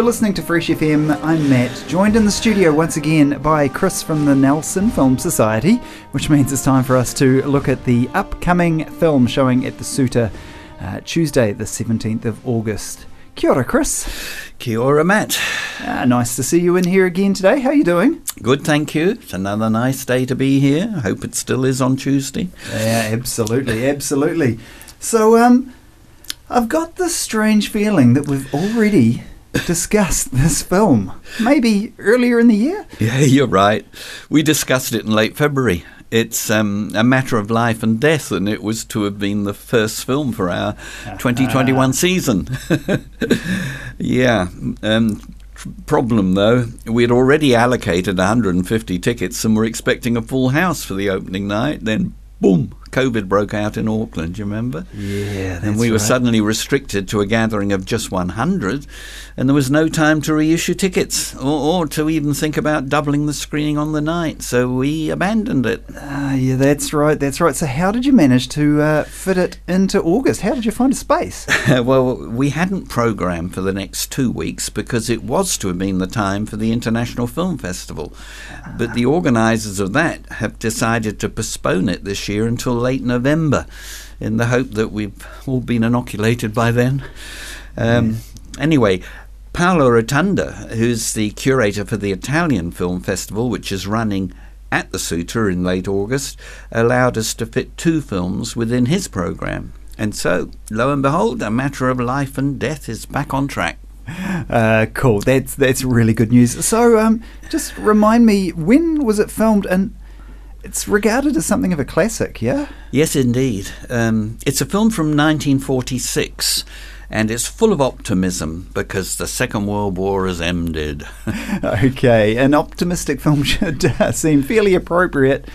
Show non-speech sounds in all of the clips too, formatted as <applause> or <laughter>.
You're listening to Fresh FM. I'm Matt, joined in the studio once again by Chris from the Nelson Film Society, which means it's time for us to look at the upcoming film showing at the Suter uh, Tuesday, the 17th of August. Kia ora, Chris. Kia ora, Matt. Uh, nice to see you in here again today. How are you doing? Good, thank you. It's another nice day to be here. I hope it still is on Tuesday. Yeah, absolutely, absolutely. So, um, I've got this strange feeling that we've already discussed this film, maybe earlier in the year. Yeah, <laughs> you're right. We discussed it in late February. It's um, a matter of life and death, and it was to have been the first film for our 2021 season. <laughs> yeah. Um, problem though, we had already allocated 150 tickets and were expecting a full house for the opening night. Then, boom, COVID broke out in Auckland, you remember? Yeah, and we were suddenly restricted to a gathering of just 100, and there was no time to reissue tickets or, or to even think about doubling the screening on the night, so we abandoned it. Ah, yeah, that's right, that's right. So, how did you manage to uh, fit it into August? How did you find a space? <laughs> well, we hadn't programmed for the next two weeks because it was to have been the time for the International Film Festival, but the organisers of that have decided to postpone it this year until late November in the hope that we've all been inoculated by then. Um, Anyway, Paolo Rotondo, who's the curator for the Italian Film Festival, which is running at the Suter in late August, allowed us to fit two films within his programme. And so, lo and behold, A Matter of Life and Death is back on track. <laughs> Uh, cool. That's that's really good news. So, um, just remind me, when was it filmed? And it's regarded as something of a classic, yeah. Yes, indeed. Um, it's a film from 1946, and it's full of optimism because the Second World War has ended. <laughs> Okay, an optimistic film <laughs> should uh, seem fairly appropriate.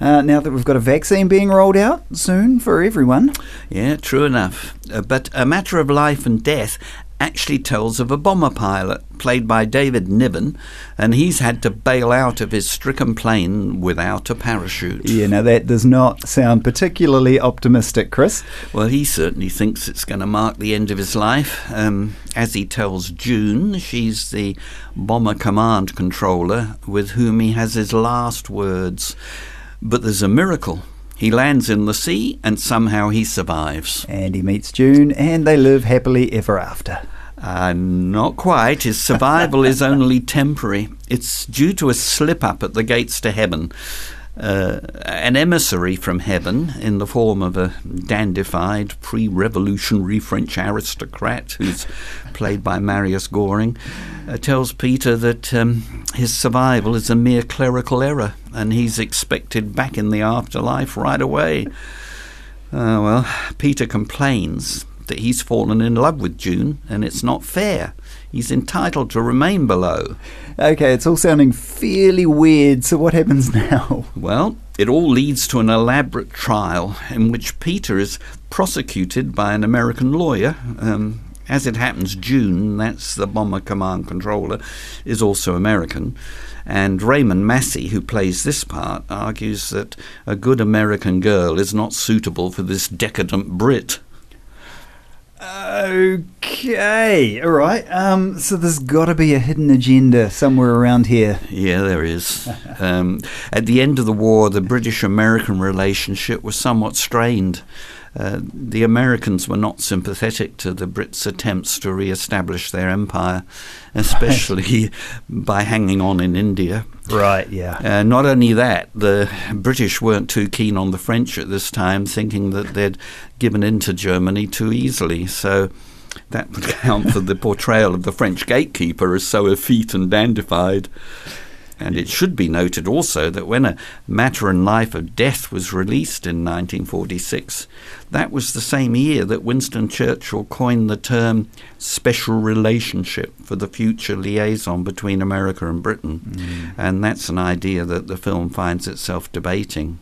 Uh, now that we've got a vaccine being rolled out soon for everyone. yeah, true enough. Uh, but A Matter of Life and Death actually tells of a bomber pilot played by David Niven, and he's had to bail out of his stricken plane without a parachute. Yeah, now that does not sound particularly optimistic, Chris. Well, he certainly thinks it's going to mark the end of his life. Um, as he tells June, she's the bomber command controller with whom he has his last words. But there's a miracle. He lands in the sea and somehow he survives. And he meets June, and they live happily ever after. Uh, not quite. His survival is only temporary. It's due to a slip up at the gates to heaven. Uh, an emissary from heaven, in the form of a dandified pre revolutionary French aristocrat who's played by Marius Goring, uh, tells Peter that um, his survival is a mere clerical error and he's expected back in the afterlife right away. Uh, well, Peter complains that he's fallen in love with June and it's not fair. He's entitled to remain below. Okay, it's all sounding fairly weird, so what happens <laughs> now? Well, it all leads to an elaborate trial in which Peter is prosecuted by an American lawyer. Um, as it happens, June, that's the bomber command controller, is also American. And Raymond Massey, who plays this part, argues that a good American girl is not suitable for this decadent Brit. Okay, all right. Um, so there's got to be a hidden agenda somewhere around here. Yeah, there is. <laughs> um, at the end of the war, the British American relationship was somewhat strained. Uh, the Americans were not sympathetic to the Brits' attempts to re establish their empire, <laughs> especially by hanging on in India. Right, yeah. Uh, not only that, the British weren't too keen on the French at this time, thinking that they'd given in to Germany too easily. So that would <laughs> account for the portrayal of the French gatekeeper as so effete and dandified. And it should be noted also that when A Matter and Life of Death was released in 1946, that was the same year that Winston Churchill coined the term special relationship for the future liaison between America and Britain. Mm. And that's an idea that the film finds itself debating.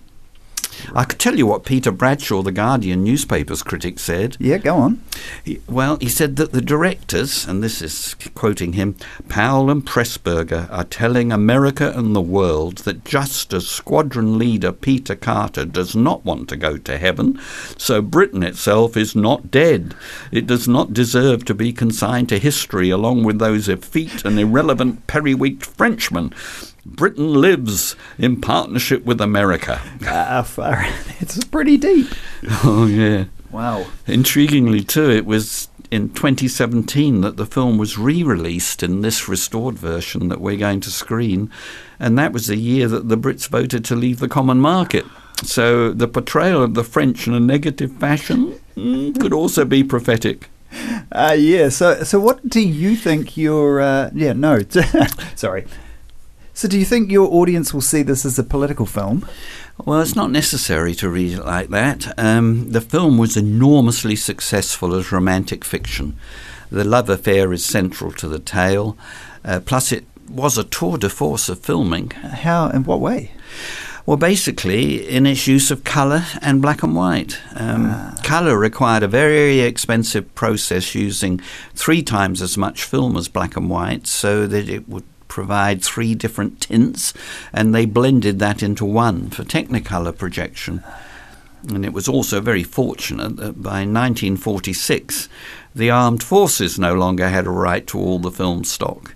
I could tell you what Peter Bradshaw, the Guardian newspaper's critic, said. Yeah, go on. He, well, he said that the directors, and this is quoting him, Powell and Pressburger are telling America and the world that just as squadron leader Peter Carter does not want to go to heaven, so Britain itself is not dead. It does not deserve to be consigned to history along with those effete and irrelevant periwinked Frenchmen Britain lives in partnership with America. <laughs> Uh, <laughs> it's pretty deep. <laughs> Oh, yeah. Wow. Intriguingly, too, it was in 2017 that the film was re released in this restored version that we're going to screen. And that was the year that the Brits voted to leave the common market. So the portrayal of the French in a negative fashion mm, could also be prophetic. Uh, yeah. So, so what do you think your? Uh, yeah, no. Sorry. So, do you think your audience will see this as a political film? Well, it's not necessary to read it like that. Um, the film was enormously successful as romantic fiction. The love affair is central to the tale. Uh, plus, it was a tour de force of filming. How? In what way? Well, basically, in its use of colour and black and white. Um, ah. Colour required a very expensive process using three times as much film as black and white so that it would provide three different tints, and they blended that into one for Technicolor projection. And it was also very fortunate that by 1946, the armed forces no longer had a right to all the film stock.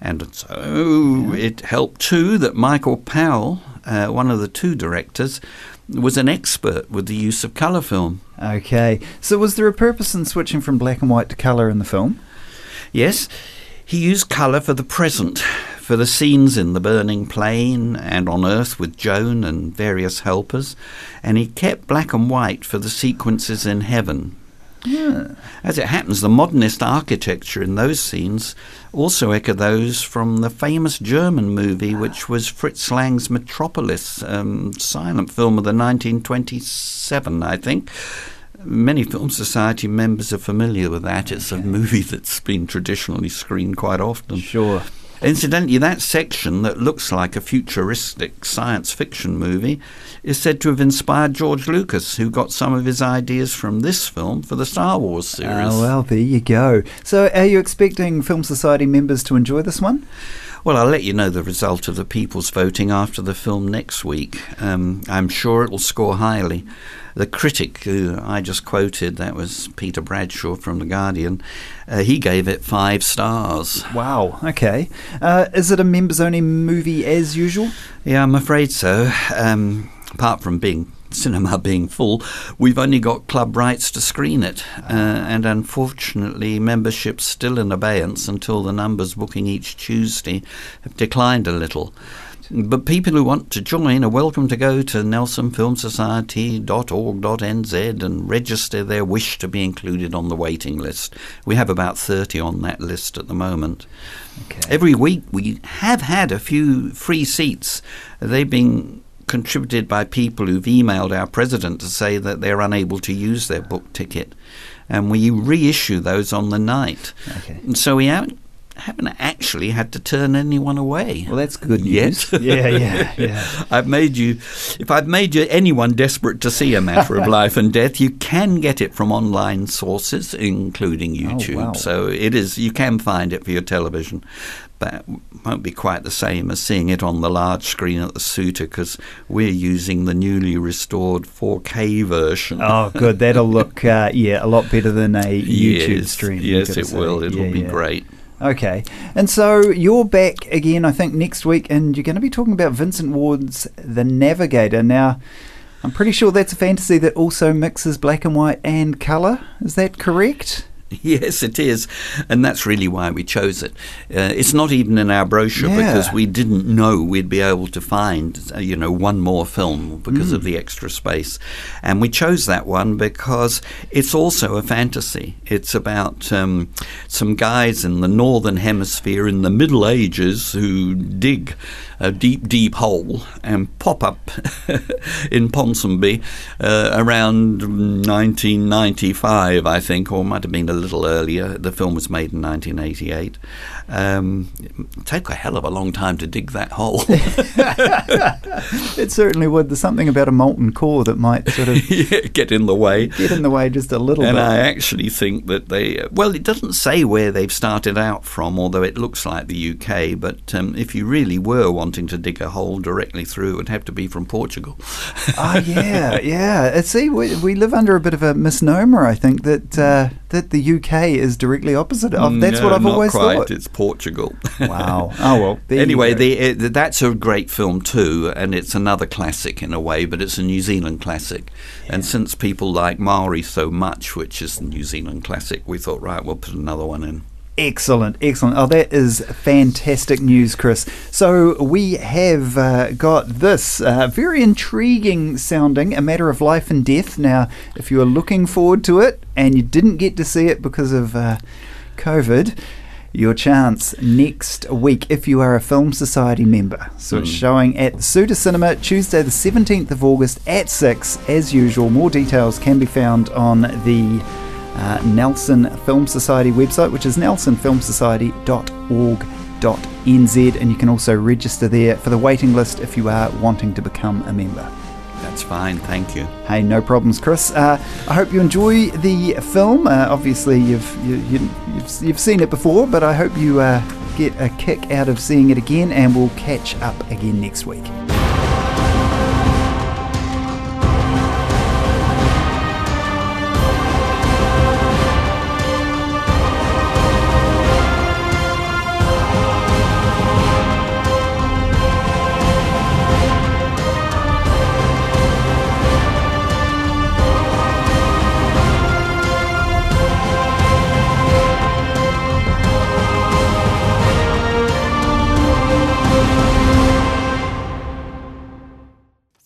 And so it helped too that Michael Powell, uh, one of the two directors, was an expert with the use of colour film. Okay. So was there a purpose in switching from black and white to colour in the film? Yes. He used colour for the present, for the scenes in the burning plane and on Earth with Joan and various helpers, and he kept black and white for the sequences in heaven. Yeah. As it happens, the modernist architecture in those scenes also echo those from the famous German movie, which was Fritz Lang's Metropolis, um, silent film of the 1927, I think Many Film Society members are familiar with that. It's okay. a movie that's been traditionally screened quite often. Sure. Incidentally, that section that looks like a futuristic science fiction movie is said to have inspired George Lucas, who got some of his ideas from this film for the Star Wars ah, series. Oh, well, there you go. So, are you expecting Film Society members to enjoy this one? Well, I'll let you know the result of the people's voting after the film next week. Um, I'm sure it will score highly. The critic who I just quoted, that was Peter Bradshaw from The Guardian, uh, he gave it five stars. Wow, okay. Uh, is it a members only movie as usual? Yeah, I'm afraid so. Um, apart from being cinema being full, we've only got club rights to screen it, uh, and unfortunately, membership's still in abeyance until the numbers booking each Tuesday have declined a little. But people who want to join are welcome to go to nelsonfilmsociety.org.nz and register their wish to be included on the waiting list. We have about 30 on that list at the moment. Okay. Every week we have had a few free seats. They've been contributed by people who've emailed our president to say that they're unable to use their book ticket. And we reissue those on the night. Okay. And so we haven't, haven't actually had to turn anyone away. Well, that's good news. Yet. <laughs> yeah, yeah, yeah. <laughs> I've made you, if I've made you anyone desperate to see a matter of <laughs> life and death, you can get it from online sources, including oh, YouTube. Oh, wow. So it is, you can find it for your television that won't be quite the same as seeing it on the large screen at the Suter because we're using the newly restored 4K version. Oh, good. That'll look, uh, yeah, a lot better than a YouTube yes, stream. Yes, it say. will. It'll yeah, be yeah. great. Okay. And so you're back again, I think, next week, and you're going to be talking about Vincent Ward's The Navigator. Now, I'm pretty sure that's a fantasy that also mixes black and white and colour. Is that correct? <laughs> Yes, it is, and that's really why we chose it. Uh, it's not even in our brochure Yeah. because we didn't know we'd be able to find, uh, you know, one more film because Mm. of the extra space, and we chose that one because it's also a fantasy. It's about um, some guys in the northern hemisphere in the Middle Ages who dig a deep, deep hole and pop up <laughs> in Ponsonby uh, around 1995, I think, or might have been a little earlier. The film was made in 1988. Um, it took a hell of a long time to dig that hole. <laughs> It certainly would. There's something about a molten core that might sort of <laughs> Yeah, get in the way. get in the way just a little And bit. I actually think that they, well, it doesn't say where they've started out from, although it looks like the UK. But um, if you really were wanting to dig a hole directly through, it would have to be from Portugal. Ah, yeah, <laughs> yeah. Uh, See, we, we live under a bit of a misnomer. I think that uh, that the UK is directly opposite of. That's No, what I've always quite. thought. It's Portugal. Wow. <laughs> Oh well. anyway, the, uh, that's a great film too, and it's another classic in a way, but it's a New Zealand classic. And since people like Maori so much, which is a New Zealand classic, we thought, right, we'll put another one in. Excellent, excellent. Oh, that is fantastic news, Chris. So we have uh, got this uh, very intriguing sounding A Matter of Life and Death. Now, if you are looking forward to it and you didn't get to see it because of uh, COVID, your chance next week if you are a Film Society member. So it's Hmm. showing at the Suter Cinema Tuesday, the 17th of August at 6, as usual. More details can be found on the uh, Nelson Film Society website, which is nelsonfilmsociety.org.nz, and you can also register there for the waiting list if you are wanting to become a member. That's fine, thank you. Hey, no problems, Chris. Uh, I hope you enjoy the film. Uh, obviously, you've you, you, you've you've seen it before, but I hope you uh, get a kick out of seeing it again, and we'll catch up again next week.